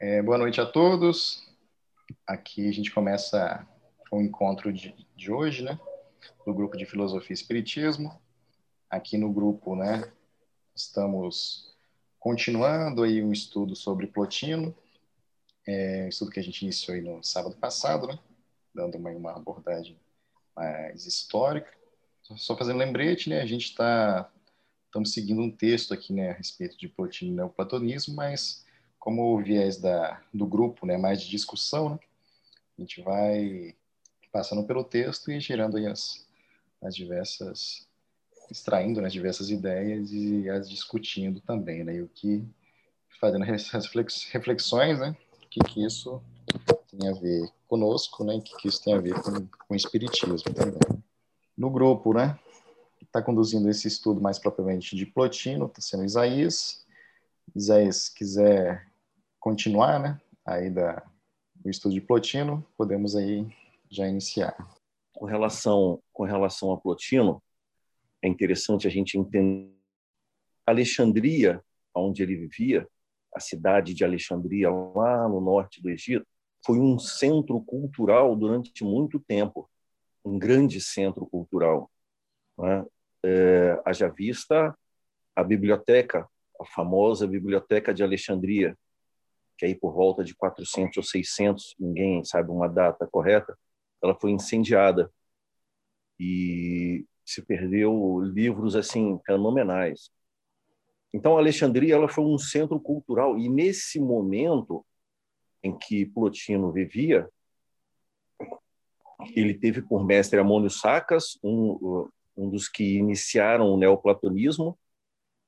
É, boa noite a todos. Aqui a gente começa o encontro de, de hoje, né? Do grupo de Filosofia e Espiritismo. Aqui no grupo, né? Estamos continuando aí um estudo sobre Plotino, é, estudo que a gente iniciou aí no sábado passado, né? Dando uma, uma abordagem mais histórica. Só fazendo lembrete, né? A gente está estamos seguindo um texto aqui, né, a respeito de Plotino e neoplatonismo, mas como o viés da, do grupo, né, mais de discussão, né, a gente vai passando pelo texto e gerando aí as, as diversas, extraindo né, as diversas ideias e as discutindo também, né, e o que, fazendo as reflexões, né, o que, que isso tem a ver conosco, né, o que, que isso tem a ver com, com o espiritismo também. No grupo, né, está conduzindo esse estudo mais propriamente de Plotino, está sendo Isaías. Isaías quiser continuar, né, aí da, do estudo de Plotino, podemos aí já iniciar. Com relação, com relação a Plotino, é interessante a gente entender Alexandria, onde ele vivia, a cidade de Alexandria, lá no norte do Egito, foi um centro cultural durante muito tempo, um grande centro cultural. Né? É, haja vista a biblioteca, a famosa biblioteca de Alexandria, que aí por volta de 400 ou 600, ninguém sabe uma data correta, ela foi incendiada e se perdeu livros assim fenomenais. Então Alexandria ela foi um centro cultural e nesse momento em que Plotino vivia, ele teve por mestre Amônio Sacas, um, um dos que iniciaram o neoplatonismo,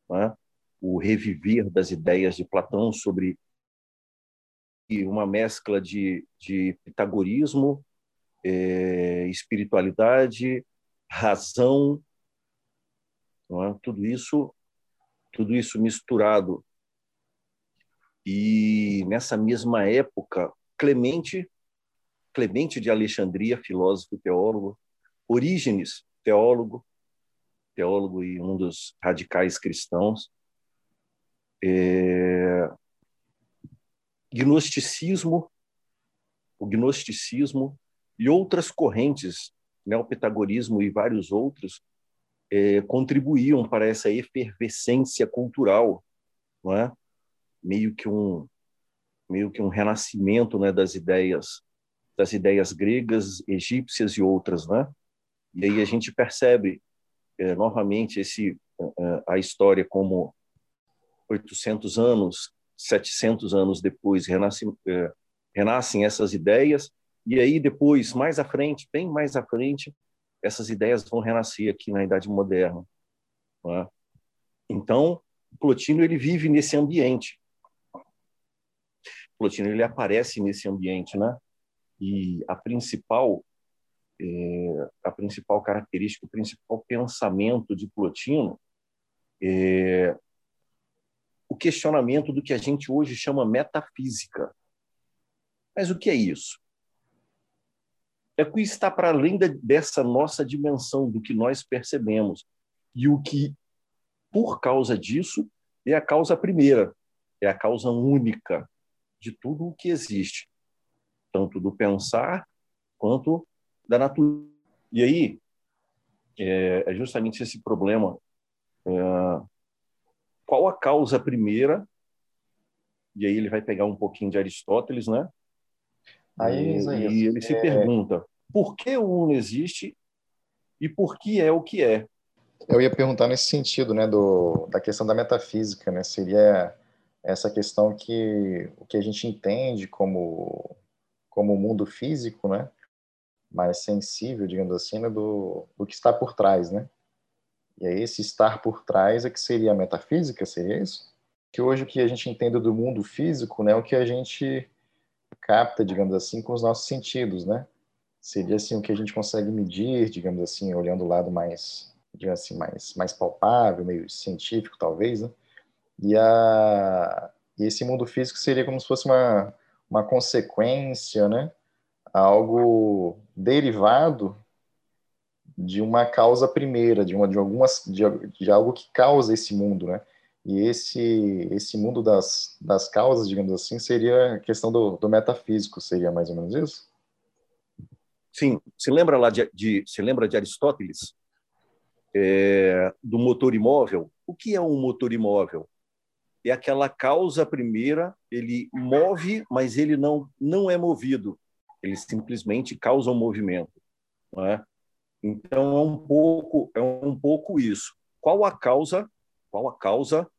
né? o reviver das ideias de Platão sobre uma mescla de, de pitagorismo, é, espiritualidade, razão, é? tudo isso, tudo isso misturado. E nessa mesma época, Clemente, Clemente de Alexandria, filósofo e teólogo, Orígenes, teólogo, teólogo e um dos radicais cristãos, é, gnosticismo, o gnosticismo e outras correntes, né, e vários outros, é, contribuíam para essa efervescência cultural, não é? Meio que um meio que um renascimento, né, das ideias das ideias gregas, egípcias e outras, né? E aí a gente percebe é, novamente esse é, a história como 800 anos 700 anos depois renascem, é, renascem essas ideias e aí depois mais à frente bem mais à frente essas ideias vão renascer aqui na idade moderna é? então Plotino ele vive nesse ambiente Plotino ele aparece nesse ambiente né e a principal é, a principal característica o principal pensamento de Plotino é, o questionamento do que a gente hoje chama metafísica. Mas o que é isso? É que está para além dessa nossa dimensão, do que nós percebemos. E o que, por causa disso, é a causa primeira, é a causa única de tudo o que existe, tanto do pensar quanto da natureza. E aí, é, é justamente esse problema é, qual a causa primeira, e aí ele vai pegar um pouquinho de Aristóteles, né? Aí, e, e ele se é... pergunta por que o uno existe e por que é o que é. Eu ia perguntar nesse sentido, né, do, da questão da metafísica, né? Seria essa questão que o que a gente entende como como mundo físico, né, mais sensível, digamos assim, né, do, do que está por trás, né? E aí esse estar por trás é que seria a metafísica, seria isso? Que hoje o que a gente entende do mundo físico, né, é o que a gente capta, digamos assim, com os nossos sentidos, né? Seria assim o que a gente consegue medir, digamos assim, olhando o lado mais, digamos assim, mais mais palpável, meio científico talvez, né? E a e esse mundo físico seria como se fosse uma uma consequência, né? Algo derivado de uma causa primeira, de uma de algumas de, de algo que causa esse mundo, né? E esse, esse mundo das, das causas, digamos assim, seria a questão do, do metafísico, seria mais ou menos isso? Sim. Se lembra lá de, de se lembra de Aristóteles? É, do motor imóvel. O que é um motor imóvel? É aquela causa primeira, ele move, mas ele não, não é movido. Ele simplesmente causa um movimento. Não é? Então é um pouco é um pouco isso. Qual a causa qual a causa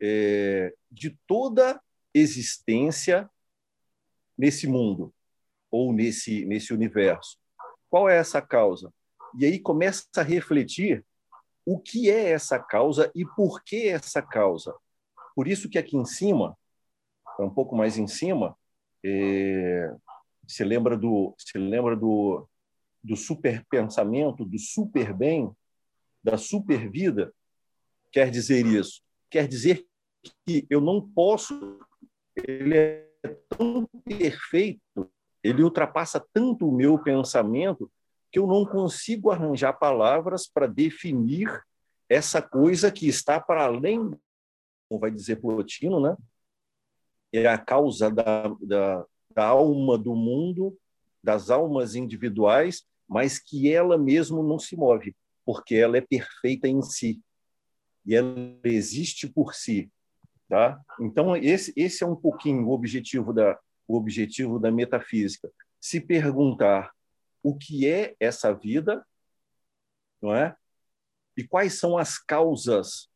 é, de toda existência nesse mundo ou nesse nesse universo. Qual é essa causa? E aí começa a refletir o que é essa causa e por que essa causa. Por isso que aqui em cima, um pouco mais em cima, é, se lembra do se lembra do do super pensamento, do super bem, da super vida, quer dizer isso? Quer dizer que eu não posso, ele é tão perfeito, ele ultrapassa tanto o meu pensamento que eu não consigo arranjar palavras para definir essa coisa que está para além, como vai dizer Plotino, né? É a causa da, da, da alma do mundo, das almas individuais, mas que ela mesmo não se move, porque ela é perfeita em si e ela existe por si, tá? Então esse esse é um pouquinho o objetivo da o objetivo da metafísica, se perguntar o que é essa vida, não é? E quais são as causas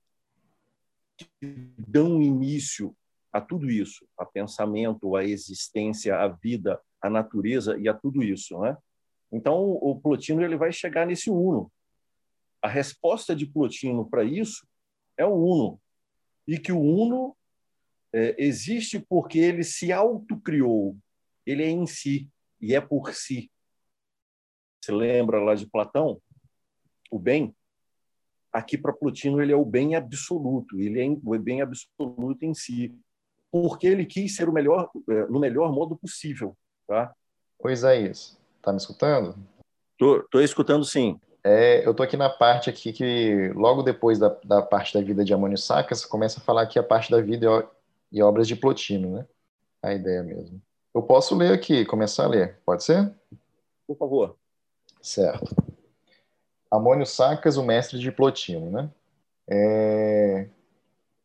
que dão início a tudo isso, a pensamento, a existência, a vida, a natureza e a tudo isso, não é? Então o Plotino ele vai chegar nesse uno. A resposta de Plotino para isso é o uno. E que o uno é, existe porque ele se autocriou. Ele é em si e é por si. Você lembra lá de Platão? O bem? Aqui para Plotino ele é o bem absoluto, ele é o bem absoluto em si, porque ele quis ser o melhor é, no melhor modo possível, tá? Pois é isso. Tá me escutando? Tô, tô escutando sim. É, eu tô aqui na parte aqui que, logo depois da, da parte da vida de Amônio Sacas, começa a falar aqui a parte da vida e, e obras de Plotino, né? A ideia mesmo. Eu posso ler aqui, começar a ler, pode ser? Por favor. Certo. Amônio Sacas, o mestre de Plotino, né? É...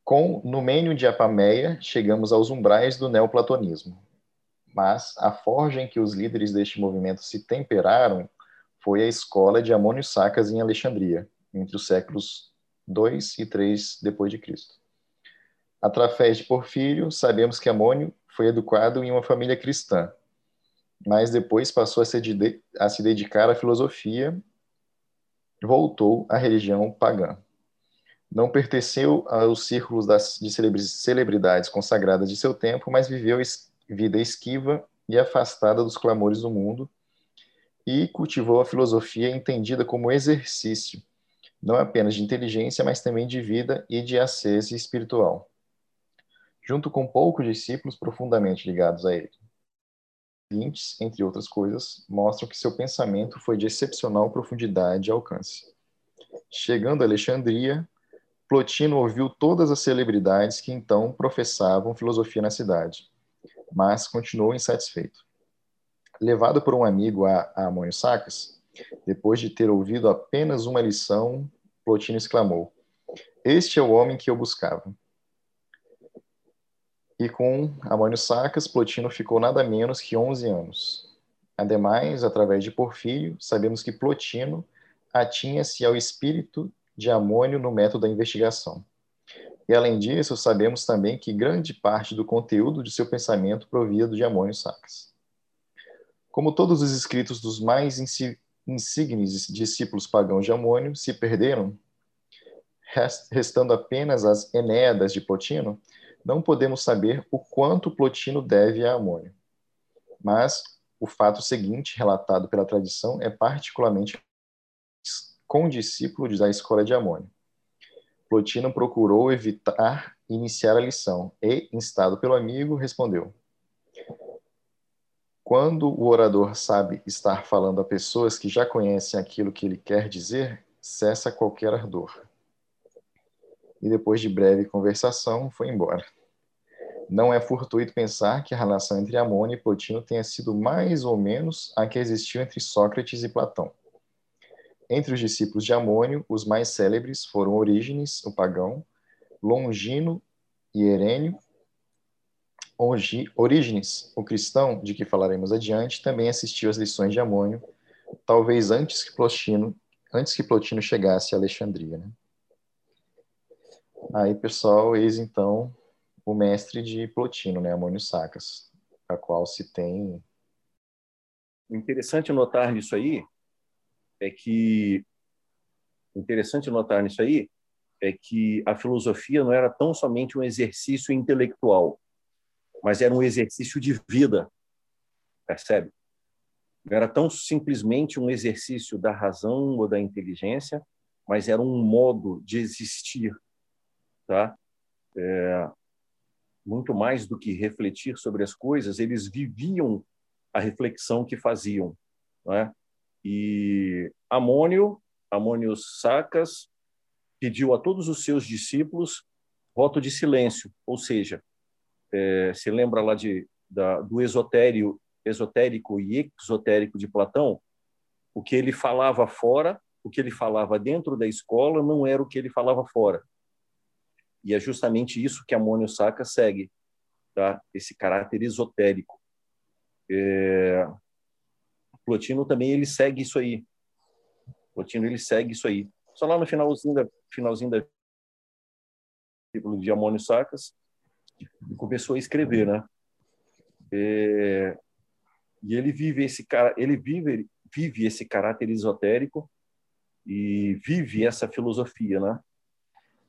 Com Numênio de Apameia, chegamos aos umbrais do neoplatonismo. Mas a forja em que os líderes deste movimento se temperaram foi a escola de Amônio Sacas em Alexandria, entre os séculos 2 e 3 depois de Cristo. Através de Porfírio, sabemos que Amônio foi educado em uma família cristã, mas depois passou a se, a se dedicar à filosofia, voltou à religião pagã. Não pertenceu aos círculos das, de celebridades consagradas de seu tempo, mas viveu vida esquiva e afastada dos clamores do mundo, e cultivou a filosofia entendida como exercício, não apenas de inteligência, mas também de vida e de ascese espiritual. Junto com poucos discípulos profundamente ligados a ele. Vintes, entre outras coisas, mostram que seu pensamento foi de excepcional profundidade e alcance. Chegando a Alexandria, Plotino ouviu todas as celebridades que então professavam filosofia na cidade, mas continuou insatisfeito. Levado por um amigo a, a Amônio Sacas, depois de ter ouvido apenas uma lição, Plotino exclamou: Este é o homem que eu buscava. E com Amônio Sacas, Plotino ficou nada menos que 11 anos. Ademais, através de Porfírio, sabemos que Plotino atinha-se ao espírito de Amônio no método da investigação. E além disso, sabemos também que grande parte do conteúdo de seu pensamento provia de Amônio Sacas. Como todos os escritos dos mais insígnes discípulos pagãos de Amônio se perderam, restando apenas as Enéadas de Plotino, não podemos saber o quanto Plotino deve a Amônio. Mas o fato seguinte, relatado pela tradição, é particularmente condiscípulo da escola de Amônio. Plotino procurou evitar iniciar a lição e, instado pelo amigo, respondeu: quando o orador sabe estar falando a pessoas que já conhecem aquilo que ele quer dizer, cessa qualquer ardor. e depois de breve conversação foi embora. Não é fortuito pensar que a relação entre Amônio e Plotino tenha sido mais ou menos a que existiu entre Sócrates e Platão. Entre os discípulos de Amônio, os mais célebres foram Orígenes, o pagão, Longino e Herênio. Orígenes, o cristão, de que falaremos adiante, também assistiu às lições de Amônio, talvez antes que Plotino, antes que Plotino chegasse a Alexandria. Né? Aí, pessoal, eis então o mestre de Plotino, né, Amônio Sacas, a qual se tem. Interessante notar nisso aí é que interessante notar nisso aí é que a filosofia não era tão somente um exercício intelectual, mas era um exercício de vida, percebe? Não era tão simplesmente um exercício da razão ou da inteligência, mas era um modo de existir, tá? É, muito mais do que refletir sobre as coisas, eles viviam a reflexão que faziam. Né? E Amônio, Amônio Sacas, pediu a todos os seus discípulos voto de silêncio, ou seja, é, se lembra lá de, da, do esotérico, esotérico e exotérico de Platão, o que ele falava fora, o que ele falava dentro da escola não era o que ele falava fora. E é justamente isso que Amônio Saca segue, tá? esse caráter esotérico. É... Plotino também ele segue isso aí. Plotino ele segue isso aí. Só lá no finalzinho da finalzinho da de Amônio Sacas começou a escrever, né? É... E ele vive esse cara, ele vive vive esse caráter esotérico e vive essa filosofia, né?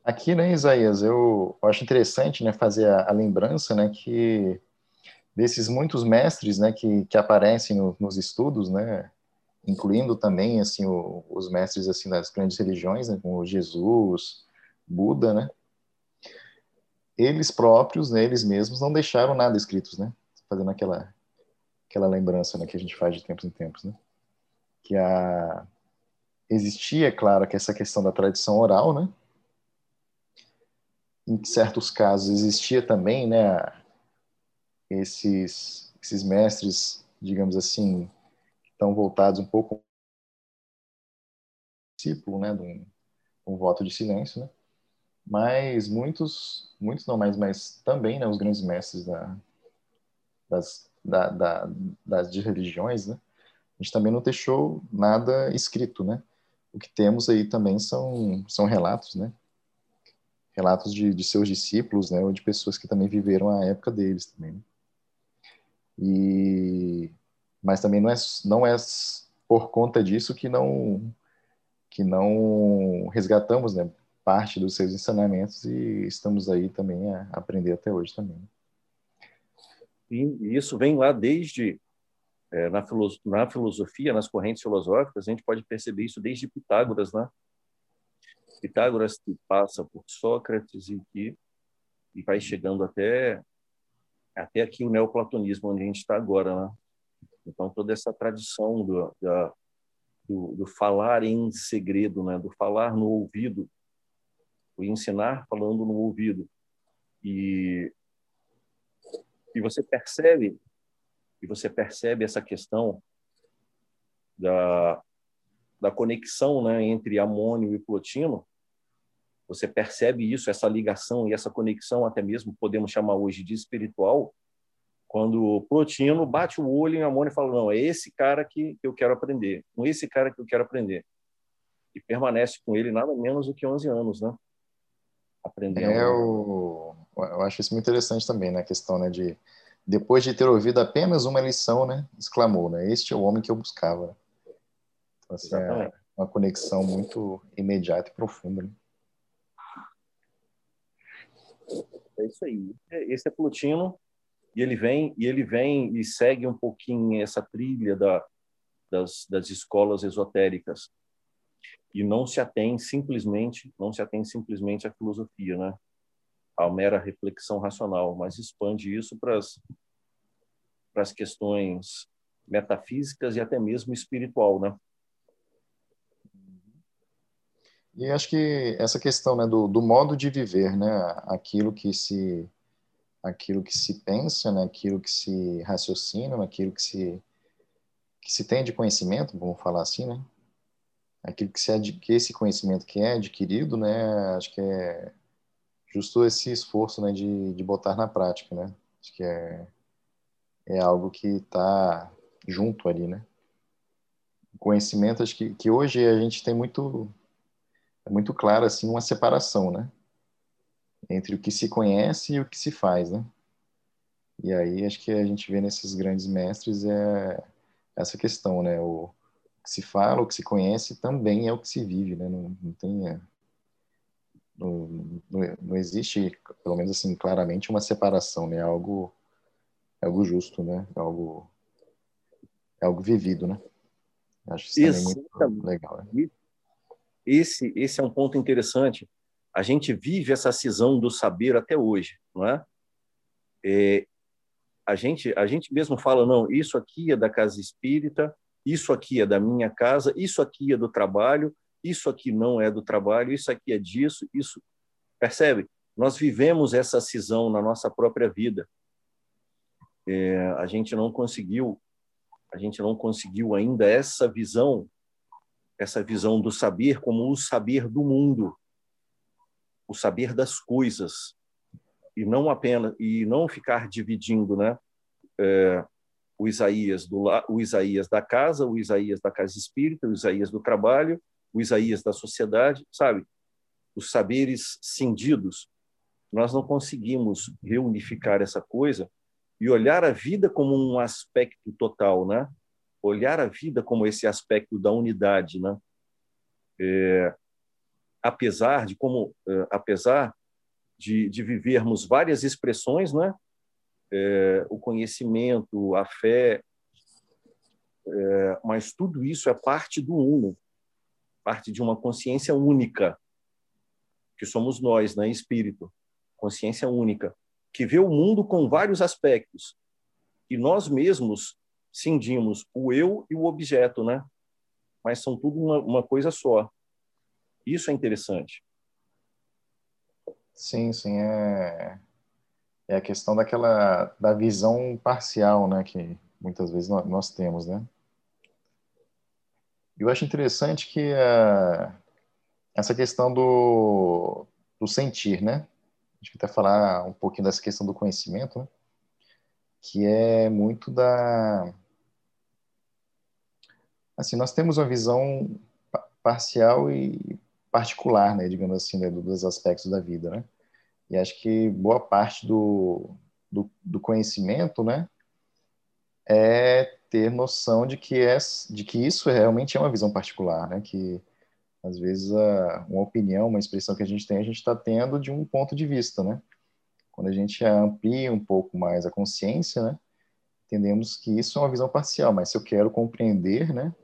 Aqui, né, Isaías, eu acho interessante, né, fazer a, a lembrança, né, que desses muitos mestres, né, que, que aparecem no, nos estudos, né, incluindo também, assim, o, os mestres, assim, das grandes religiões, né, como Jesus, Buda, né, eles próprios, né, eles mesmos não deixaram nada escritos, né, fazendo aquela aquela lembrança, né, que a gente faz de tempos em tempos, né, que a existia, claro, que essa questão da tradição oral, né, em certos casos existia também, né, esses, esses mestres, digamos assim, estão voltados um pouco discípulo, né, de um, um, voto de silêncio, né, mas muitos, muitos não mais, mas também, né, os grandes mestres da, das, da, da, das de religiões, né, a gente também não deixou nada escrito, né, o que temos aí também são, são relatos, né, relatos de, de, seus discípulos, né, ou de pessoas que também viveram a época deles também. Né? E mas também não é não é por conta disso que não que não resgatamos, né, parte dos seus ensinamentos e estamos aí também a aprender até hoje também. E isso vem lá desde é, na, filosofia, nas correntes filosóficas, a gente pode perceber isso desde Pitágoras, né? Pitágoras que passa por Sócrates e que e vai chegando até até aqui o neoplatonismo onde a gente está agora, né? Então toda essa tradição do, da, do, do, falar em segredo, né? Do falar no ouvido, o ensinar falando no ouvido e e você percebe e você percebe essa questão da da conexão né, entre amônio e plotino, você percebe isso, essa ligação e essa conexão, até mesmo podemos chamar hoje de espiritual, quando Plotino bate o olho em Amônio e fala: Não, é esse cara que, eu quero aprender, com esse cara que eu quero aprender. E permanece com ele nada menos do que 11 anos, né? Aprendendo. É, eu, eu acho isso muito interessante também, né? A questão né, de, depois de ter ouvido apenas uma lição, né? Exclamou, né? Este é o homem que eu buscava. Então, assim, é uma conexão muito imediata e profunda. Né? É isso aí. É, esse é Plutino e ele vem e ele vem e segue um pouquinho essa trilha da, das, das escolas esotéricas e não se atém simplesmente não se atém simplesmente à filosofia, né? A mera reflexão racional, mas expande isso para as para as questões metafísicas e até mesmo espiritual, né? E acho que essa questão né, do, do modo de viver, né, aquilo que se aquilo que se pensa, né, aquilo que se raciocina, aquilo que se que se tem de conhecimento, vamos falar assim, né? Aquilo que, se que esse conhecimento que é adquirido, né? Acho que é justo esse esforço, né, de, de botar na prática, né? Acho que é é algo que está junto ali, né? Conhecimento, acho que, que hoje a gente tem muito é muito claro assim uma separação, né? Entre o que se conhece e o que se faz, né? E aí acho que a gente vê nesses grandes mestres é essa questão, né? O que se fala, o que se conhece também é o que se vive, né? Não, não tem é, não, não, existe, pelo menos assim, claramente uma separação, né? É algo é algo justo, né? É algo é algo vivido, né? Acho isso, isso também muito legal. Né? Esse esse é um ponto interessante. A gente vive essa cisão do saber até hoje, não é? é a gente a gente mesmo fala não, isso aqui é da casa espírita, isso aqui é da minha casa, isso aqui é do trabalho, isso aqui não é do trabalho, isso aqui é disso, isso percebe? Nós vivemos essa cisão na nossa própria vida. É, a gente não conseguiu a gente não conseguiu ainda essa visão essa visão do saber como o saber do mundo o saber das coisas e não apenas e não ficar dividindo, né? É, o Isaías do o Isaías da casa, o Isaías da casa espírita, o Isaías do trabalho, o Isaías da sociedade, sabe? Os saberes cindidos. Nós não conseguimos reunificar essa coisa e olhar a vida como um aspecto total, né? Olhar a vida como esse aspecto da unidade, né? É, apesar de como, é, apesar de, de vivermos várias expressões, né? É, o conhecimento, a fé, é, mas tudo isso é parte do uno, parte de uma consciência única, que somos nós, né? Espírito, consciência única, que vê o mundo com vários aspectos. E nós mesmos cindimos o eu e o objeto, né? Mas são tudo uma, uma coisa só. Isso é interessante. Sim, sim, é, é a questão daquela da visão parcial, né, que muitas vezes nós, temos, né? Eu acho interessante que uh, essa questão do, do sentir, né? A gente até falar um pouquinho dessa questão do conhecimento, né? que é muito da assim nós temos uma visão parcial e particular, né, digamos assim, né, dos aspectos da vida, né? E acho que boa parte do, do, do, conhecimento, né, é ter noção de que é de que isso realmente é uma visão particular, né? Que às vezes a, uma opinião, uma expressão que a gente tem, a gente está tendo de um ponto de vista, né? Quando a gente amplia um pouco mais a consciência, né? Entendemos que isso é uma visão parcial, mas se eu quero compreender, né?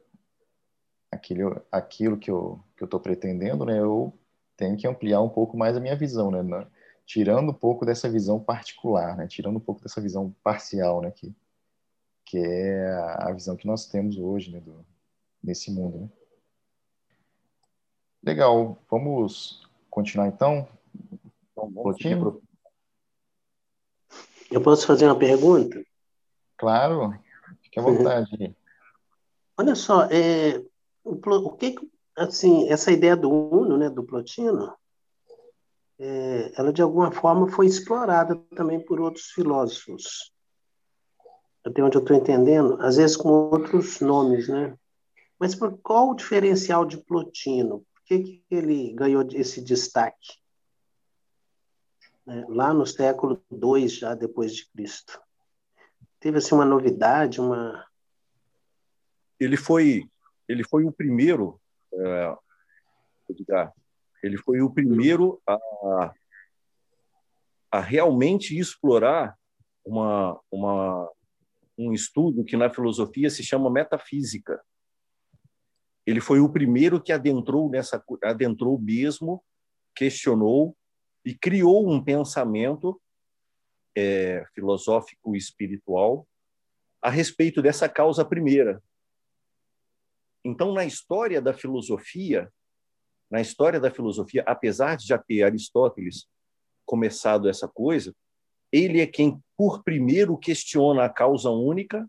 Aquilo, aquilo que eu que eu estou pretendendo, né, eu tenho que ampliar um pouco mais a minha visão, né, né, tirando um pouco dessa visão particular, né, tirando um pouco dessa visão parcial, né, que que é a visão que nós temos hoje, né, do, nesse mundo, né. Legal, vamos continuar então. então eu posso fazer uma pergunta? Claro, fique à vontade. Olha só, é, o, o que, assim, essa ideia do Uno, né, do Plotino, é, ela de alguma forma foi explorada também por outros filósofos. Até onde eu estou entendendo, às vezes com outros nomes, né? Mas por qual o diferencial de Plotino? Por que, que ele ganhou esse destaque? É, lá no século II, já depois de Cristo. Teve assim uma novidade, uma. Ele foi ele foi o primeiro, é, ele foi o primeiro a, a realmente explorar uma, uma, um estudo que na filosofia se chama metafísica. Ele foi o primeiro que adentrou nessa, adentrou mesmo, questionou e criou um pensamento é, filosófico espiritual a respeito dessa causa primeira, então, na história da filosofia, na história da filosofia, apesar de já ter Aristóteles começado essa coisa, ele é quem, por primeiro, questiona a causa única,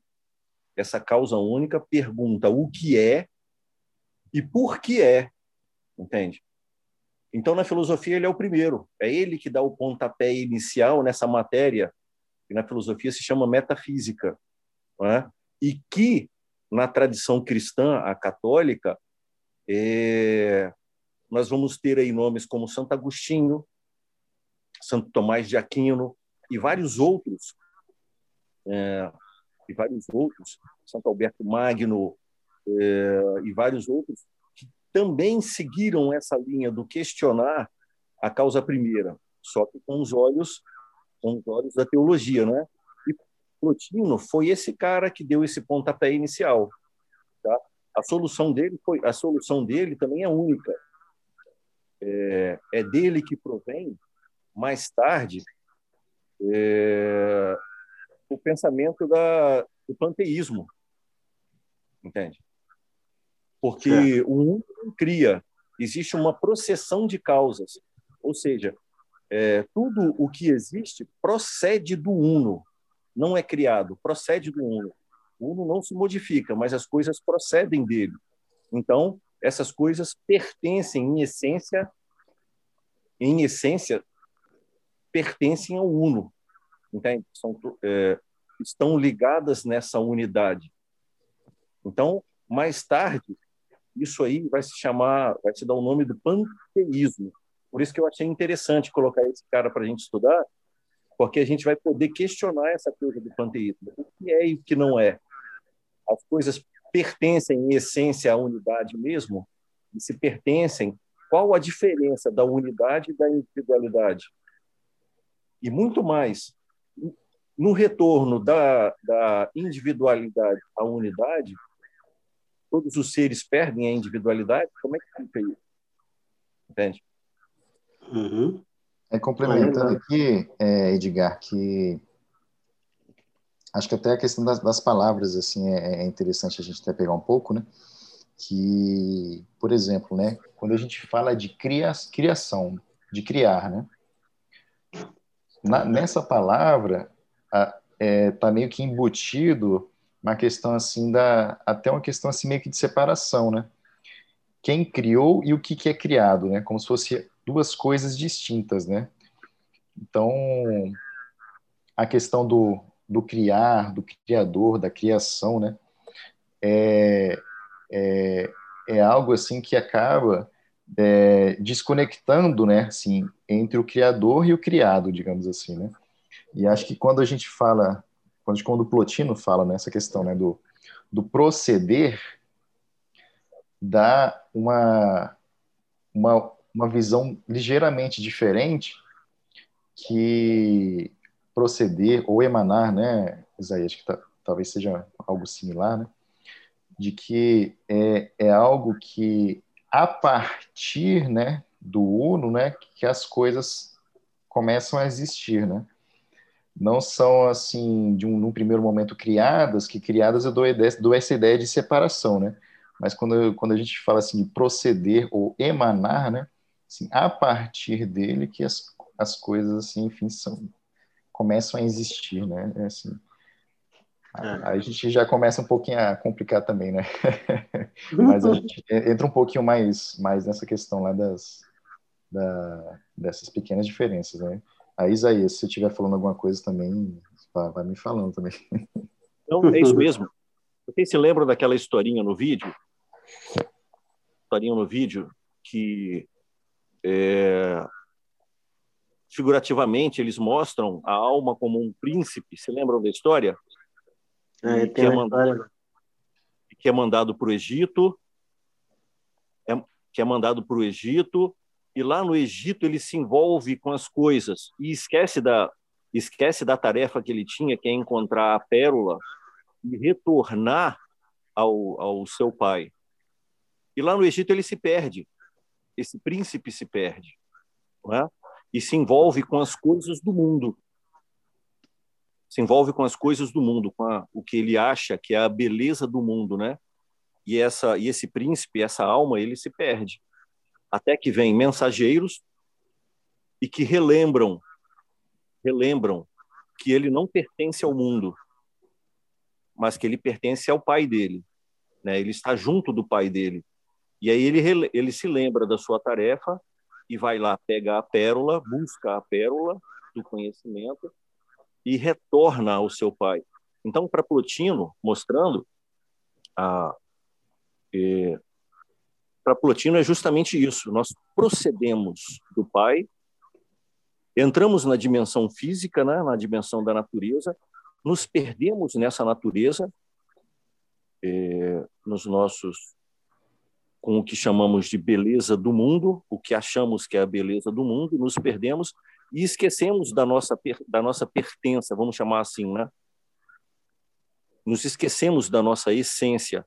essa causa única pergunta o que é e por que é, entende? Então, na filosofia, ele é o primeiro. É ele que dá o pontapé inicial nessa matéria, que na filosofia se chama metafísica. É? E que, na tradição cristã, a católica, é... nós vamos ter aí nomes como Santo Agostinho, Santo Tomás de Aquino e vários outros, é... e vários outros, Santo Alberto Magno é... e vários outros também seguiram essa linha do questionar a causa primeira, só que com os olhos com os olhos da teologia, né? Plotino foi esse cara que deu esse pontapé inicial, tá? A solução dele foi a solução dele também é única. É, é dele que provém mais tarde é, o pensamento da, do panteísmo, entende? porque é. o mundo não cria, existe uma processão de causas, ou seja, é, tudo o que existe procede do uno, não é criado, procede do uno. O uno não se modifica, mas as coisas procedem dele. Então, essas coisas pertencem, em essência, em essência, pertencem ao uno, entende? São, é, estão ligadas nessa unidade. Então, mais tarde, isso aí vai se chamar, vai se dar o nome do panteísmo. Por isso que eu achei interessante colocar esse cara para a gente estudar, porque a gente vai poder questionar essa coisa do panteísmo. O que é e o que não é? As coisas pertencem, em essência, à unidade mesmo? E se pertencem, qual a diferença da unidade e da individualidade? E muito mais, no retorno da, da individualidade à unidade, todos os seres perdem a individualidade, como é que fica isso? Entende? Uhum. É, complementando aqui, é, Edgar, que acho que até a questão das, das palavras assim é, é, interessante a gente até pegar um pouco, né? Que, por exemplo, né, quando a gente fala de cria, criação, de criar, né? Na, nessa palavra está é, tá meio que embutido uma questão assim da até uma questão assim meio que de separação, né? Quem criou e o que, que é criado, né? Como se fosse duas coisas distintas, né? Então, a questão do, do criar, do criador, da criação, né? É, é, é algo assim que acaba é, desconectando, né? Assim, entre o criador e o criado, digamos assim, né? E acho que quando a gente fala quando, quando o Plotino fala nessa questão né, do, do proceder, dá uma, uma, uma visão ligeiramente diferente que proceder ou emanar, né, Isaías, que tá, talvez seja algo similar, né, de que é, é algo que a partir, né, do uno, né, que as coisas começam a existir, né não são assim de um num primeiro momento criadas, que criadas eu dou, dou essa ideia de separação, né? Mas quando, quando a gente fala assim de proceder ou emanar, né? Assim, a partir dele que as, as coisas assim, enfim, são começam a existir, né? É assim, é. Aí a gente já começa um pouquinho a complicar também, né? Mas a gente entra um pouquinho mais, mais nessa questão lá das, da, dessas pequenas diferenças, né? Aí, Isaías, se você estiver falando alguma coisa também, vai me falando também. Então, é isso mesmo. Vocês se lembram daquela historinha no vídeo? Historinha no vídeo que é, figurativamente eles mostram a alma como um príncipe. Se lembram da história? É, que, é mandado, que é mandado para o Egito, é, que é mandado para o Egito e lá no Egito ele se envolve com as coisas e esquece da esquece da tarefa que ele tinha, que é encontrar a pérola e retornar ao, ao seu pai. E lá no Egito ele se perde, esse príncipe se perde, é? e se envolve com as coisas do mundo. Se envolve com as coisas do mundo, com a, o que ele acha que é a beleza do mundo, né? E essa e esse príncipe, essa alma, ele se perde. até que vem mensageiros e que relembram, relembram que ele não pertence ao mundo, mas que ele pertence ao pai dele, né? Ele está junto do pai dele. E aí ele ele se lembra da sua tarefa e vai lá pegar a pérola, busca a pérola do conhecimento e retorna ao seu pai. Então, para Plotino, mostrando é, para Plotino é justamente isso. Nós procedemos do pai, entramos na dimensão física, né, na dimensão da natureza, nos perdemos nessa natureza, é, nos nossos com o que chamamos de beleza do mundo, o que achamos que é a beleza do mundo, nos perdemos e esquecemos da nossa da nossa pertença, vamos chamar assim, né? Nos esquecemos da nossa essência,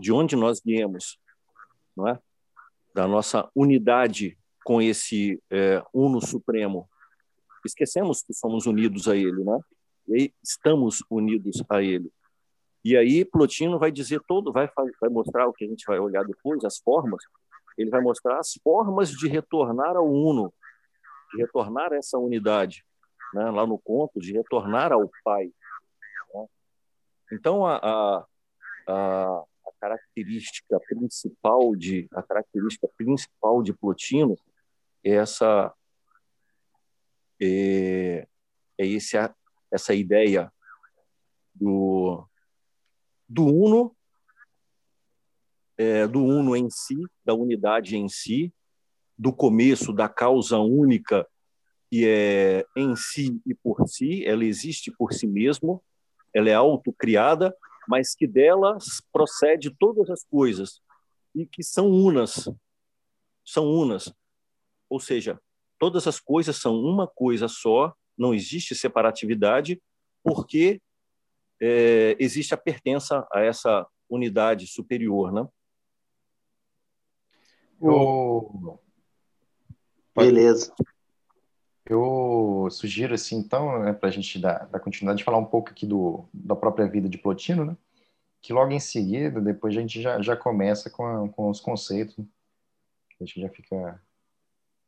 de onde nós viemos, não é? Da nossa unidade com esse é, Uno Supremo. Esquecemos que somos unidos a Ele, né? E estamos unidos a Ele. E aí Plotino vai dizer todo, vai, vai mostrar o que a gente vai olhar depois, as formas. Ele vai mostrar as formas de retornar ao uno, de retornar a essa unidade, né? lá no conto, de retornar ao Pai. Né? Então a, a, a, a, característica principal de a característica principal de Plotino é essa é, é esse, essa ideia do do uno, é, do uno em si, da unidade em si, do começo da causa única que é em si e por si, ela existe por si mesmo, ela é autocriada, mas que delas procede todas as coisas e que são unas, são unas. Ou seja, todas as coisas são uma coisa só, não existe separatividade, porque é, existe a pertença a essa unidade superior, né? Eu... Beleza. Eu sugiro, assim, então, né, para a gente dar, dar continuidade, de falar um pouco aqui do, da própria vida de Plotino, né? Que logo em seguida, depois a gente já, já começa com, a, com os conceitos, né? a gente já fica,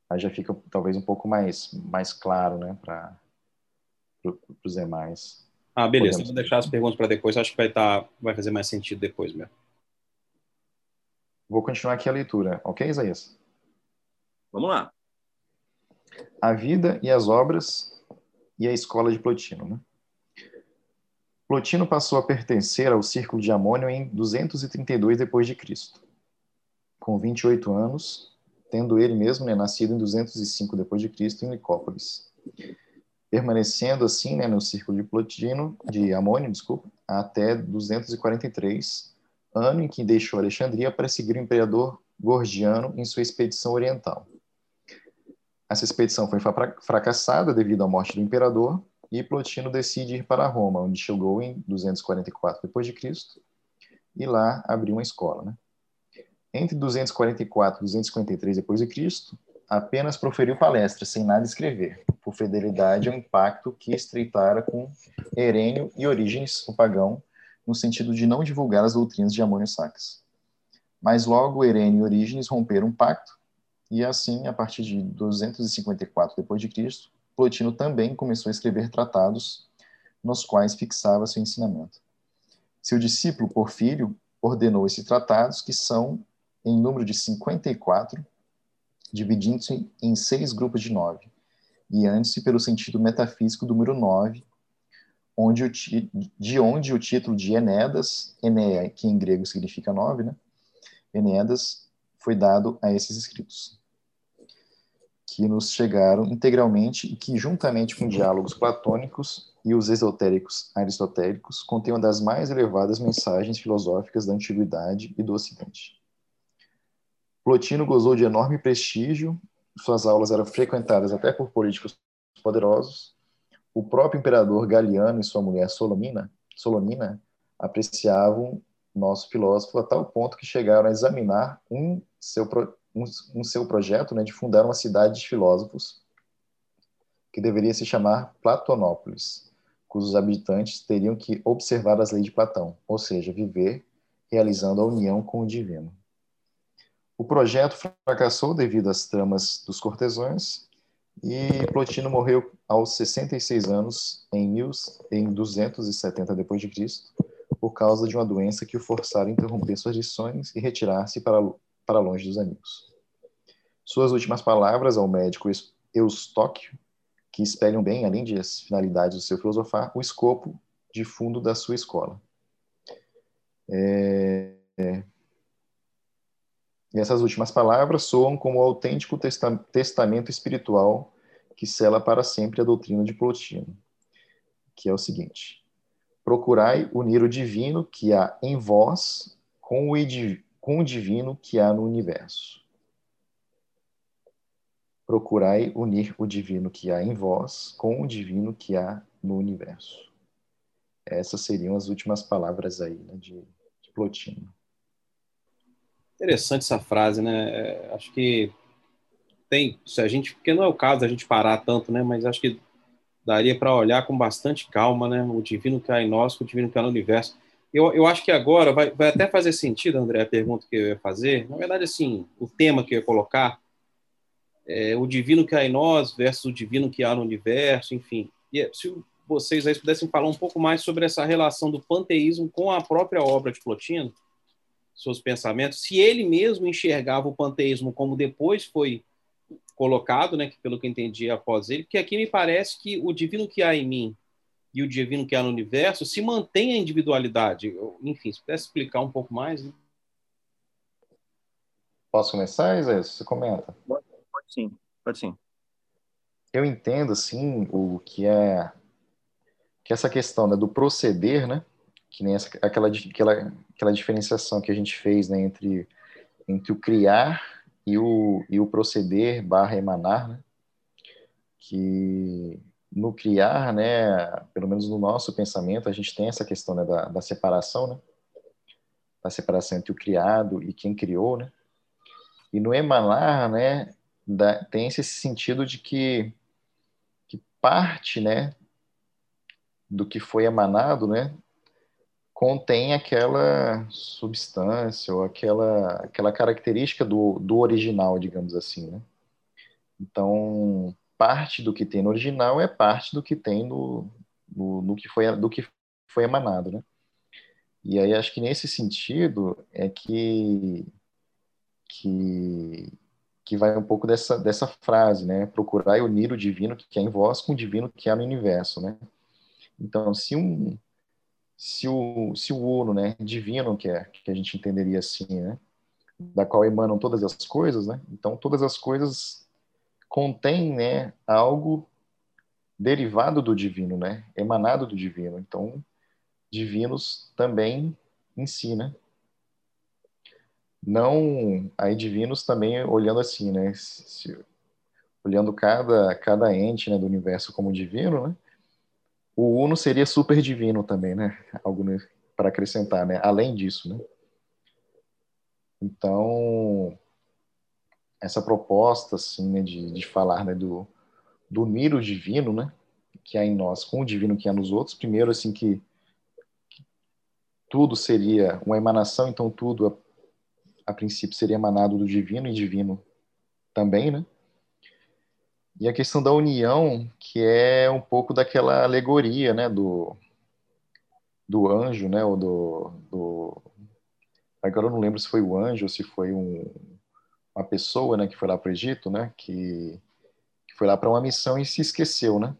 aí já fica talvez um pouco mais, mais claro, né, para os demais. Ah, beleza. Podemos. Vou deixar as perguntas para depois. Acho que vai, tá, vai fazer mais sentido depois mesmo. Vou continuar aqui a leitura, ok, Isaías? Vamos lá. A vida e as obras e a escola de Plotino. Né? Plotino passou a pertencer ao círculo de Amônio em 232 d.C. Com 28 anos, tendo ele mesmo né, nascido em 205 d.C. em Nicópolis permanecendo assim né, no círculo de Plotino, de Amônio, desculpa, até 243, ano em que deixou Alexandria para seguir o imperador Gorgiano em sua expedição oriental. Essa expedição foi fracassada devido à morte do imperador e Plotino decide ir para Roma, onde chegou em 244 d.C. e lá abriu uma escola. Né? Entre 244 e 253 d.C., apenas proferiu palestras, sem nada escrever, por fidelidade ao impacto que estreitara com Herênio e Orígenes, o pagão, no sentido de não divulgar as doutrinas de Amônio Sacas. Mas logo Herênio e Orígenes romperam um pacto, e assim, a partir de 254 d.C., Plotino também começou a escrever tratados nos quais fixava seu ensinamento. Seu discípulo Porfírio ordenou esses tratados, que são em número de 54, dividindo-se em seis grupos de nove, guiando-se pelo sentido metafísico do número nove, onde o de onde o título de Enedas, Enea, que em grego significa nove, né? Enedas foi dado a esses escritos, que nos chegaram integralmente e que, juntamente com diálogos platônicos e os esotéricos aristotélicos, contêm uma das mais elevadas mensagens filosóficas da antiguidade e do Ocidente. Plotino gozou de enorme prestígio, suas aulas eram frequentadas até por políticos poderosos. O próprio imperador Galiano e sua mulher Solomina, Solonina apreciavam nosso filósofo a tal ponto que chegaram a examinar um seu, um, um seu projeto né, de fundar uma cidade de filósofos que deveria se chamar Platonópolis, cujos habitantes teriam que observar as leis de Platão, ou seja, viver realizando a união com o divino. O projeto fracassou devido às tramas dos cortesãos e Plotino morreu aos 66 anos em, mil, em 270 d.C. por causa de uma doença que o forçara a interromper suas lições e retirar-se para, para longe dos amigos. Suas últimas palavras ao médico Eustóquio, que espelham bem, além das finalidades do seu filosofar, o escopo de fundo da sua escola. É, é, e essas últimas palavras soam como o autêntico testamento espiritual que sela para sempre a doutrina de Plotino, que é o seguinte: procurai unir o divino que há em vós com o, com o divino que há no universo. Procurai unir o divino que há em vós com o divino que há no universo. Essas seriam as últimas palavras aí né, de, de Plotino. Interessante essa frase, né? É, acho que tem, se a gente, porque não é o caso da gente parar tanto, né? Mas acho que daria para olhar com bastante calma, né? O divino que há em nós, o divino que há no universo. Eu, eu acho que agora vai, vai até fazer sentido, André, a pergunta que eu ia fazer. Na verdade, assim, o tema que eu ia colocar é o divino que há em nós versus o divino que há no universo, enfim. E se vocês aí pudessem falar um pouco mais sobre essa relação do panteísmo com a própria obra de Plotino, seus pensamentos, se ele mesmo enxergava o panteísmo como depois foi colocado, né, que pelo que entendi após ele, que aqui me parece que o divino que há em mim e o divino que há no universo se mantém a individualidade. Enfim, se pudesse explicar um pouco mais. Né? Posso começar, Isé? Você comenta. Pode, pode sim, pode sim. Eu entendo, assim, o que é que essa questão né, do proceder, né, que nem essa, aquela, aquela, aquela diferenciação que a gente fez né, entre, entre o criar e o, e o proceder barra emanar, né, que no criar, né, pelo menos no nosso pensamento, a gente tem essa questão né, da, da separação, né, da separação entre o criado e quem criou, né, e no emanar, né, da, tem esse sentido de que, que parte, né, do que foi emanado, né, contém aquela substância ou aquela, aquela característica do, do original, digamos assim, né? Então, parte do que tem no original é parte do que tem no, no, no que, foi, do que foi emanado, né? E aí acho que nesse sentido é que que, que vai um pouco dessa, dessa frase, né? Procurar unir o divino que é em vós com o divino que há no universo, né? Então, se um, se o, se o uno, né, divino, que é que a gente entenderia assim, né, da qual emanam todas as coisas, né, então todas as coisas contêm, né, algo derivado do divino, né, emanado do divino. Então, divinos também em si, né. Não, aí divinos também olhando assim, né, se, olhando cada cada ente, né, do universo como divino, né, o Uno seria super divino também, né? Algo para acrescentar, né? Além disso, né? Então, essa proposta, assim, né, de, de falar, né, do, do unir o divino, né, que há em nós com o divino que há nos outros, primeiro, assim, que, que tudo seria uma emanação, então tudo, a, a princípio, seria emanado do divino e divino também, né? E a questão da união, que é um pouco daquela alegoria, né, do, do anjo, né, ou do, do... Agora eu não lembro se foi o anjo ou se foi um, uma pessoa, né, que foi lá para o Egito, né, que, que foi lá para uma missão e se esqueceu, né?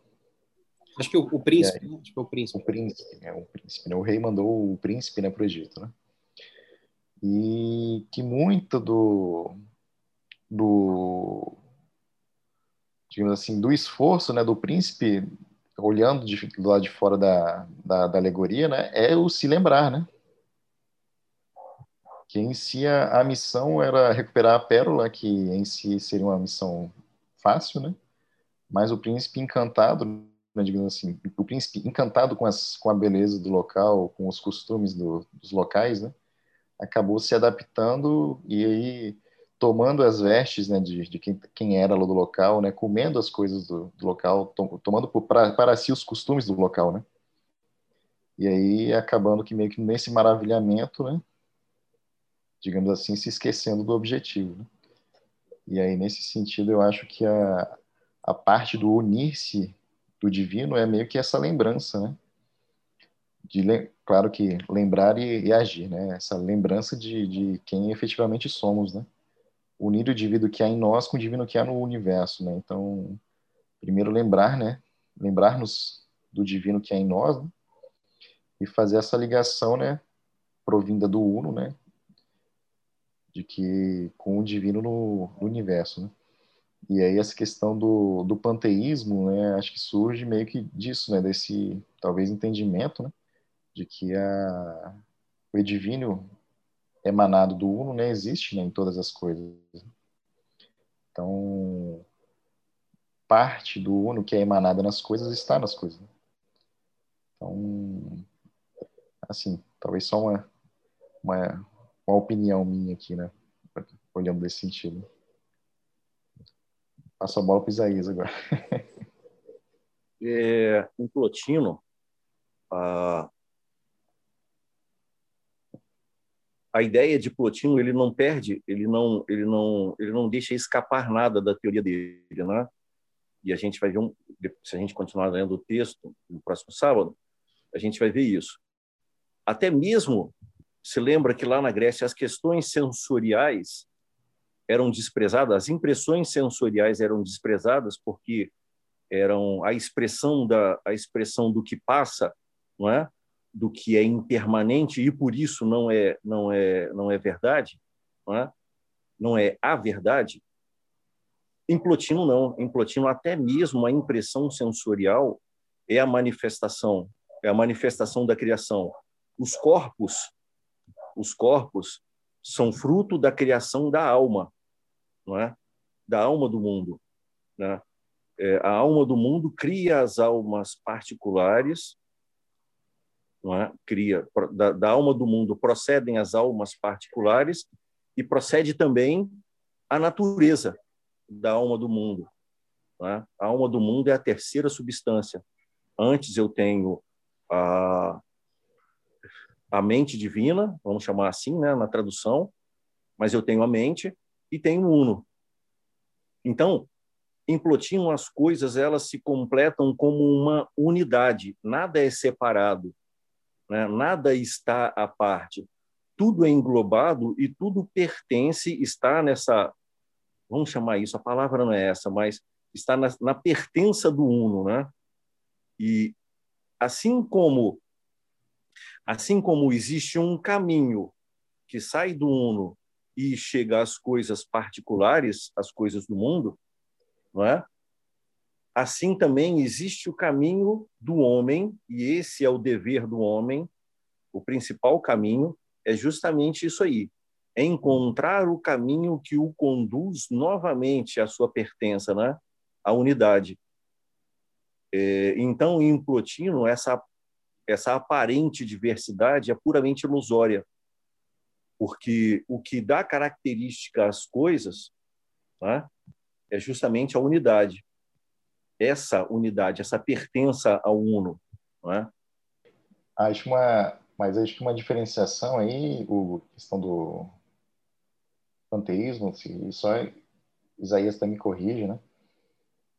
Acho que o, o príncipe, é, né? Acho que o príncipe. O príncipe, né, o príncipe, né? O rei mandou o príncipe, né, para o Egito, né? E que muito do, do digamos assim, do esforço né, do príncipe, olhando de, do lado de fora da, da, da, alegoria, né, é o se lembrar, né? Que em si a, a, missão era recuperar a pérola, que em si seria uma missão fácil, né? Mas o príncipe encantado, né, digamos assim, o príncipe encantado com, as, com a beleza do local, com os costumes do, dos locais, né? Acabou se adaptando e aí tomando as vestes né, de, de quem, quem, era do local, né, comendo as coisas do, do local, to, tomando para, para si os costumes do local, né? E aí acabando que meio que nesse maravilhamento, né, digamos assim, se esquecendo do objetivo. Né? E aí, nesse sentido, eu acho que a, a parte do unir-se do divino é meio que essa lembrança, né? De, claro que lembrar e, e agir, né? Essa lembrança de, de quem efetivamente somos, né? Unir o divino que há em nós com o divino que há no universo, né? Então, primeiro lembrar, né? Lembrar-nos do divino que há em nós, né? E fazer essa ligação, né? Provinda do uno, né? De que com o divino no, no universo, né? E aí essa questão do, do panteísmo, né, acho que surge meio que disso, né, desse talvez entendimento, né, de que a, o divino emanado do uno, né, existe, né, em todas as coisas. Então, parte do uno que é emanada nas coisas está nas coisas. Então, assim, talvez só uma, uma, uma opinião minha aqui, né, olhando desse sentido. Passa a bola para Isaías agora. é, em Plotino, a, a ideia de Plotino ele não perde, ele não, ele não, ele não deixa escapar nada da teoria dele, né? E a gente vai ver um, se a gente continuar lendo o texto no próximo sábado, a gente vai ver isso. Até mesmo se lembra que lá na Grécia as questões sensoriais eram desprezadas, as impressões sensoriais eram desprezadas porque eram a expressão da a expressão do que passa, não é? Do que é impermanente e por isso não é não é não é verdade, não é? Não é a verdade. Em Plotino não, em Plotino até mesmo a impressão sensorial é a manifestação, é a manifestação da criação. Os corpos, os corpos são fruto da criação da alma não é? da alma do mundo. Né? É, a alma do mundo cria as almas particulares, é? cria da, da alma do mundo procedem as almas particulares e procede também a natureza da alma do mundo. É? A alma do mundo é a terceira substância. Antes eu tenho a, a mente divina, vamos chamar assim, né, na tradução, mas eu tenho a mente, e tem um uno. Então, em Plotino as coisas elas se completam como uma unidade, nada é separado, né? nada está à parte, tudo é englobado e tudo pertence, está nessa, vamos chamar isso, a palavra não é essa, mas está na, na pertença do uno, né? E assim como assim como existe um caminho que sai do uno e chega às coisas particulares, às coisas do mundo, não é? Assim também existe o caminho do homem, e esse é o dever do homem. O principal caminho é justamente isso aí: é encontrar o caminho que o conduz novamente à sua pertença, né? à unidade. É, então, em Plotino, essa, essa aparente diversidade é puramente ilusória porque o que dá característica às coisas tá, é justamente a unidade. Essa unidade, essa pertença ao uno. Né? Acho uma, mas acho que uma diferenciação aí, o questão do panteísmo, se só Isaías também corrige, né?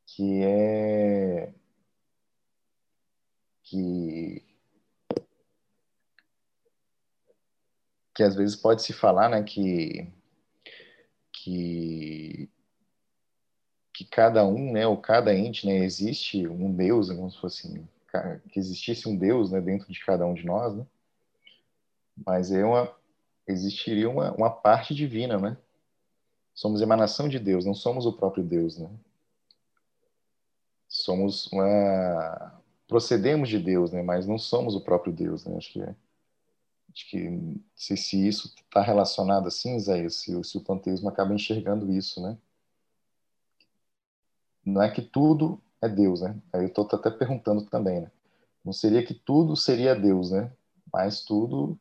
Que é que que às vezes pode se falar, né, que que que cada um, né, ou cada ente, né, existe um Deus, né, como se fosse assim, que existisse um Deus, né, dentro de cada um de nós, né? Mas é uma existiria uma, uma parte divina, né? Somos emanação de Deus, não somos o próprio Deus, né? Somos uma procedemos de Deus, né, mas não somos o próprio Deus, né? Acho que é Acho que se, se isso está relacionado assim, Zé, se, se o panteísmo acaba enxergando isso, né? Não é que tudo é Deus, né? Aí eu estou até perguntando também, né? Não seria que tudo seria Deus, né? Mas tudo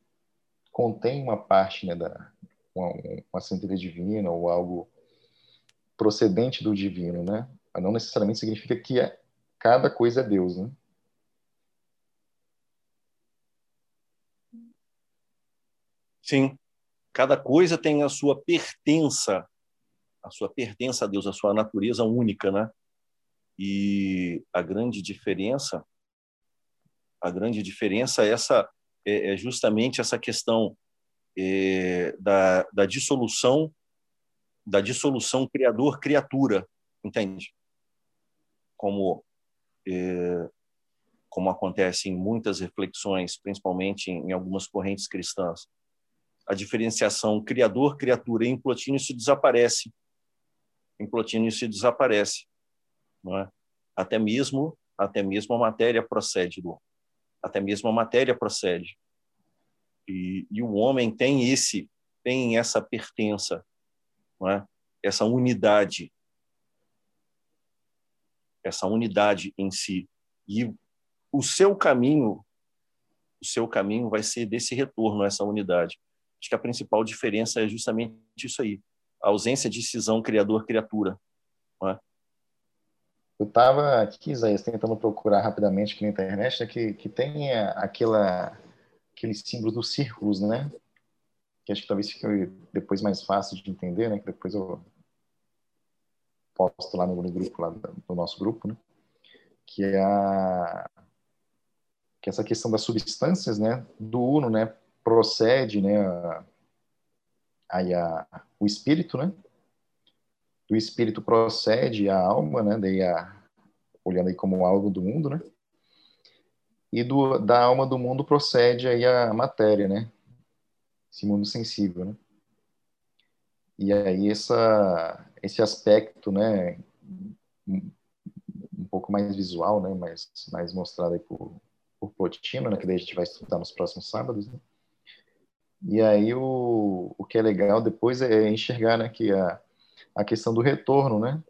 contém uma parte, né, da uma, uma centelha divina ou algo procedente do divino, né? Mas não necessariamente significa que é, cada coisa é Deus, né? Sim. cada coisa tem a sua pertença, a sua pertença a Deus, a sua natureza única, né? E a grande diferença, a grande diferença é essa é, é justamente essa questão é, da, da dissolução, da dissolução criador-criatura, entende? Como é, como acontece em muitas reflexões, principalmente em, algumas correntes cristãs, a diferenciação criador-criatura em Plotino isso desaparece. Em Plotino isso desaparece, é? Até mesmo, até mesmo a matéria procede do até mesmo a matéria procede. E, e o homem tem esse tem essa pertença, é? Essa unidade essa unidade em si. E o seu caminho, o seu caminho vai ser desse retorno a essa unidade. Acho que a principal diferença é justamente isso aí, a ausência de cisão criador-criatura. É? Eu estava aqui, Isaías, tentando procurar rapidamente aqui na internet, né, que, que tem aquela, aqueles símbolos dos círculos, né? Que acho que talvez fique depois mais fácil de entender, né? Que depois eu posto lá no, grupo, lá nosso grupo, né? Que é a que é essa questão das substâncias, né, do uno, né, procede, né, aí a, o espírito, né, do espírito procede a alma, né, daí a, olhando aí como algo do mundo, né, e do, da alma do mundo procede aí a matéria, né, esse mundo sensível, né. E aí essa, esse aspecto, né, um pouco mais visual, né, mais, mais mostrado aí por, por Plotino, né, que daí a gente vai estudar nos próximos sábados. Né? E aí o, o que é legal depois é enxergar né, que a, a questão do retorno, né?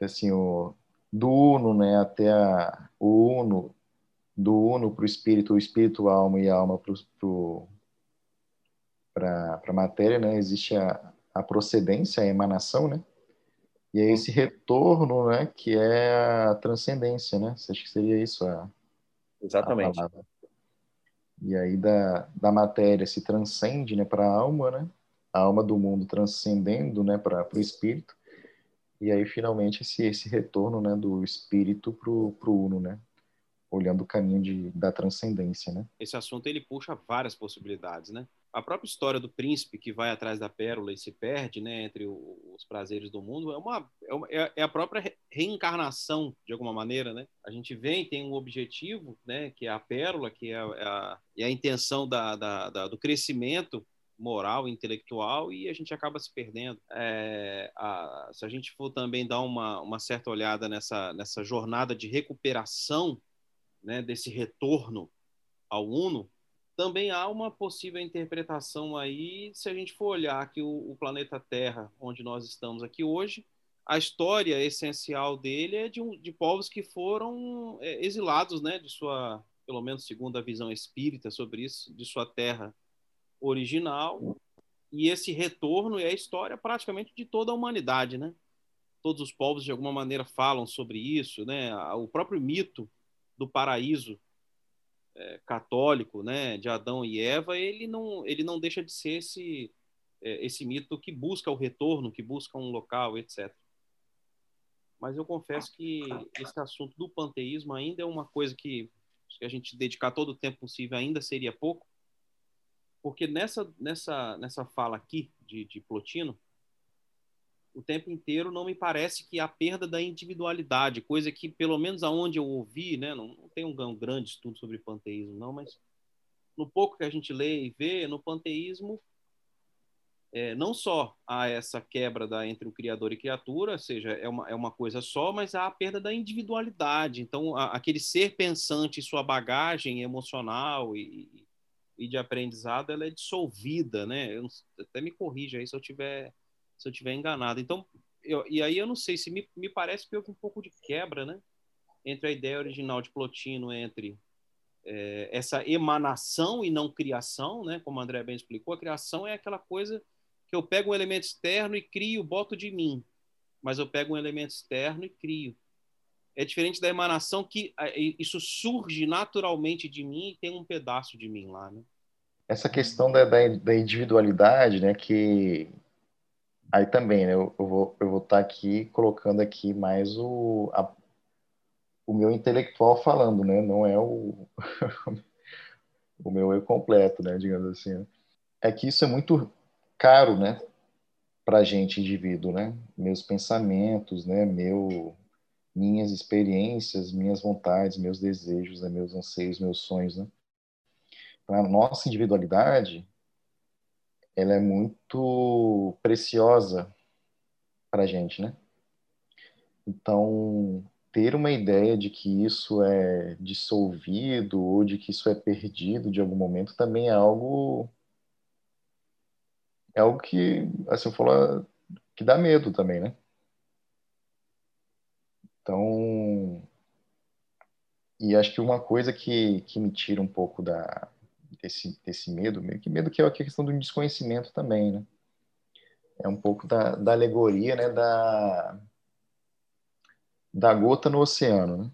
Assim, o, do uno né, até a, o uno, do uno para o espírito, o espírito, a alma e a alma para a matéria, né? Existe a, a procedência, a emanação, né? E é esse retorno, né, que é a transcendência, né? Você acha que seria isso a, Exatamente. E aí da, da matéria se transcende né, para a alma, né? A alma do mundo transcendendo né, para o espírito. E aí finalmente esse, esse retorno né, do espírito para o uno, né? Olhando o caminho de, da transcendência, né? Esse assunto ele puxa várias possibilidades, né? a própria história do príncipe que vai atrás da pérola e se perde, né, entre os prazeres do mundo, é uma, é, uma, é, é a própria reencarnação de alguma maneira, né? A gente vem tem um objetivo, né, que é a pérola, que é a, é a, é a intenção da, da, da, do crescimento moral, intelectual, e a gente acaba se perdendo. É, a, se a gente for também dar uma, uma certa olhada nessa, nessa jornada de recuperação, né, desse retorno ao Uno, também há uma possível interpretação aí, se a gente for olhar que o, o, planeta Terra, onde nós estamos aqui hoje, a história essencial dele é de, um, de povos que foram é, exilados, né, de sua, pelo menos segundo a visão espírita sobre isso, de sua terra original. E esse retorno é a história praticamente de toda a humanidade, né? Todos os povos de alguma maneira falam sobre isso, né? O próprio mito do paraíso é, católico, né, de Adão e Eva, ele não, ele não deixa de ser esse, é, esse mito que busca o retorno, que busca um local, etc. Mas eu confesso que esse assunto do panteísmo ainda é uma coisa que, se a gente dedicar todo o tempo possível ainda seria pouco, porque nessa, nessa, nessa fala aqui de, de Plotino, o tempo inteiro não me parece que há perda da individualidade, coisa que, pelo menos aonde eu ouvi, né, não, não tenho um grande estudo sobre panteísmo, não, mas no pouco que a gente lê e vê, no panteísmo, é, não só há essa quebra da, entre o criador e criatura, ou seja, é uma, é uma coisa só, mas há a perda da individualidade. Então, a, aquele ser pensante e sua bagagem emocional e, e de aprendizado, ela é dissolvida, né? Eu, até me corrija aí se eu tiver se eu tiver enganado. Então, eu, e aí eu não sei se me, me parece que houve um pouco de quebra, né, entre a ideia original de Plotino entre é, essa emanação e não criação, né, como o André bem explicou, a criação é aquela coisa que eu pego um elemento externo e crio, boto de mim, mas eu pego um elemento externo e crio. É diferente da emanação que isso surge naturalmente de mim e tem um pedaço de mim lá, né? essa questão da, da, da, individualidade, né, que aí também, né, eu, eu vou eu vou estar tá aqui colocando aqui mais o a, o meu intelectual falando, né, não é o o meu eu completo, né, digamos assim. Né. É que isso é muito caro, né, para gente indivíduo, né, meus pensamentos, né, meu minhas experiências, minhas vontades, meus desejos, né, meus anseios, meus sonhos, né a nossa individualidade ela é muito preciosa para a gente, né? Então, ter uma ideia de que isso é dissolvido ou de que isso é perdido de algum momento também é algo é algo que, assim, eu falo, que dá medo também, né? Então, e acho que uma coisa que, que me tira um pouco da, desse, desse medo, meio que medo que é a questão do desconhecimento também, né? É um pouco da, da alegoria, né, da, da gota no oceano, né?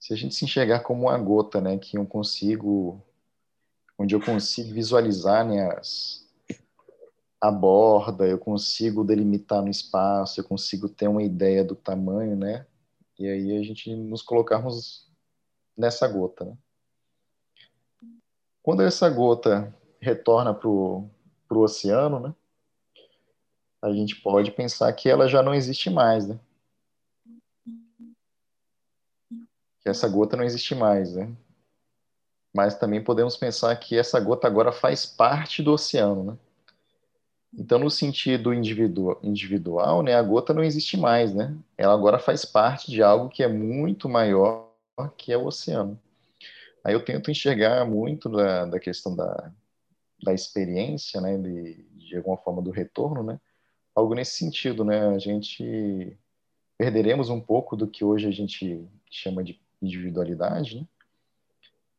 Se a gente se enxergar como uma gota, né, que eu consigo, onde eu consigo visualizar, né, as, a borda, eu consigo delimitar no espaço, eu consigo ter uma ideia do tamanho, né? E aí a gente nos colocarmos nessa gota, né? Quando essa gota retorna para o oceano, né, a gente pode pensar que ela já não existe mais, né? Que essa gota não existe mais, né? Mas também podemos pensar que essa gota agora faz parte do oceano, né? Então, no sentido individual, individual, né, a gota não existe mais, né? Ela agora faz parte de algo que é muito maior que é o oceano. Aí eu tento enxergar muito da, da questão da, da experiência, né, de, de alguma forma do retorno, né, algo nesse sentido, né, a gente perderemos um pouco do que hoje a gente chama de individualidade, né,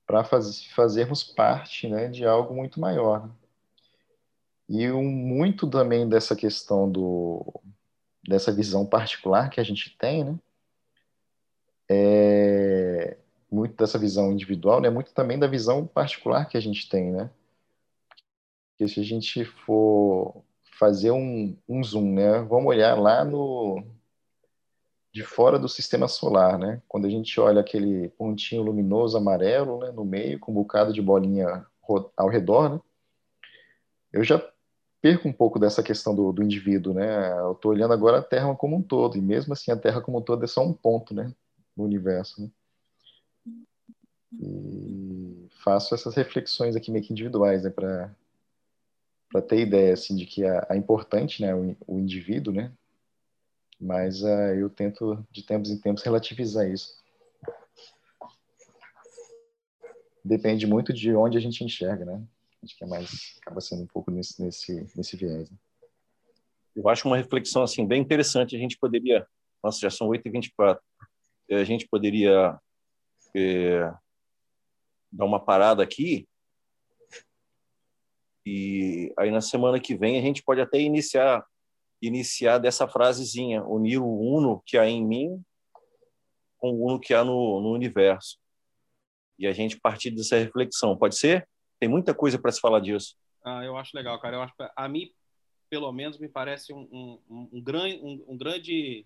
para faz, fazermos parte, né, de algo muito maior. Né? E um, muito também dessa questão do dessa visão particular que a gente tem, né, é, muito dessa visão individual, né, muito também da visão particular que a gente tem, né? Porque se a gente for fazer um, um zoom, né, vamos olhar lá no de fora do sistema solar, né? Quando a gente olha aquele pontinho luminoso amarelo, né, no meio com um bocado de bolinha ao redor, né? Eu já perco um pouco dessa questão do, do indivíduo, né? Eu estou olhando agora a Terra como um todo e mesmo assim a Terra como um todo é só um ponto, né, no universo. Né? E faço essas reflexões aqui meio que individuais, né, para ter ideia assim de que é, é importante, né, o, o indivíduo, né, mas uh, eu tento de tempos em tempos relativizar isso. Depende muito de onde a gente enxerga, né? Acho que é mais acaba sendo um pouco nesse nesse nesse viés. Né? Eu acho uma reflexão assim bem interessante. A gente poderia, nossa, já são 8h24. A gente poderia é, dar uma parada aqui. E aí na semana que vem a gente pode até iniciar iniciar dessa frasezinha, unir o uno que há em mim com o uno que há no, no universo. E a gente partir dessa reflexão. Pode ser? Tem muita coisa para se falar disso. Ah, eu acho legal, cara. Eu acho, a mim, pelo menos, me parece um, um, um, grande, um, um grande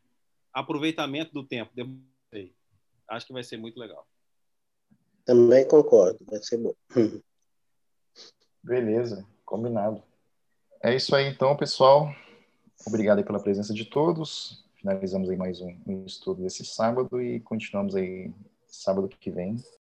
aproveitamento do tempo. Acho que vai ser muito legal. Também concordo, vai ser bom. Beleza, combinado. É isso aí então, pessoal. Obrigado aí pela presença de todos. Finalizamos aí mais um, estudo desse sábado e continuamos aí sábado que vem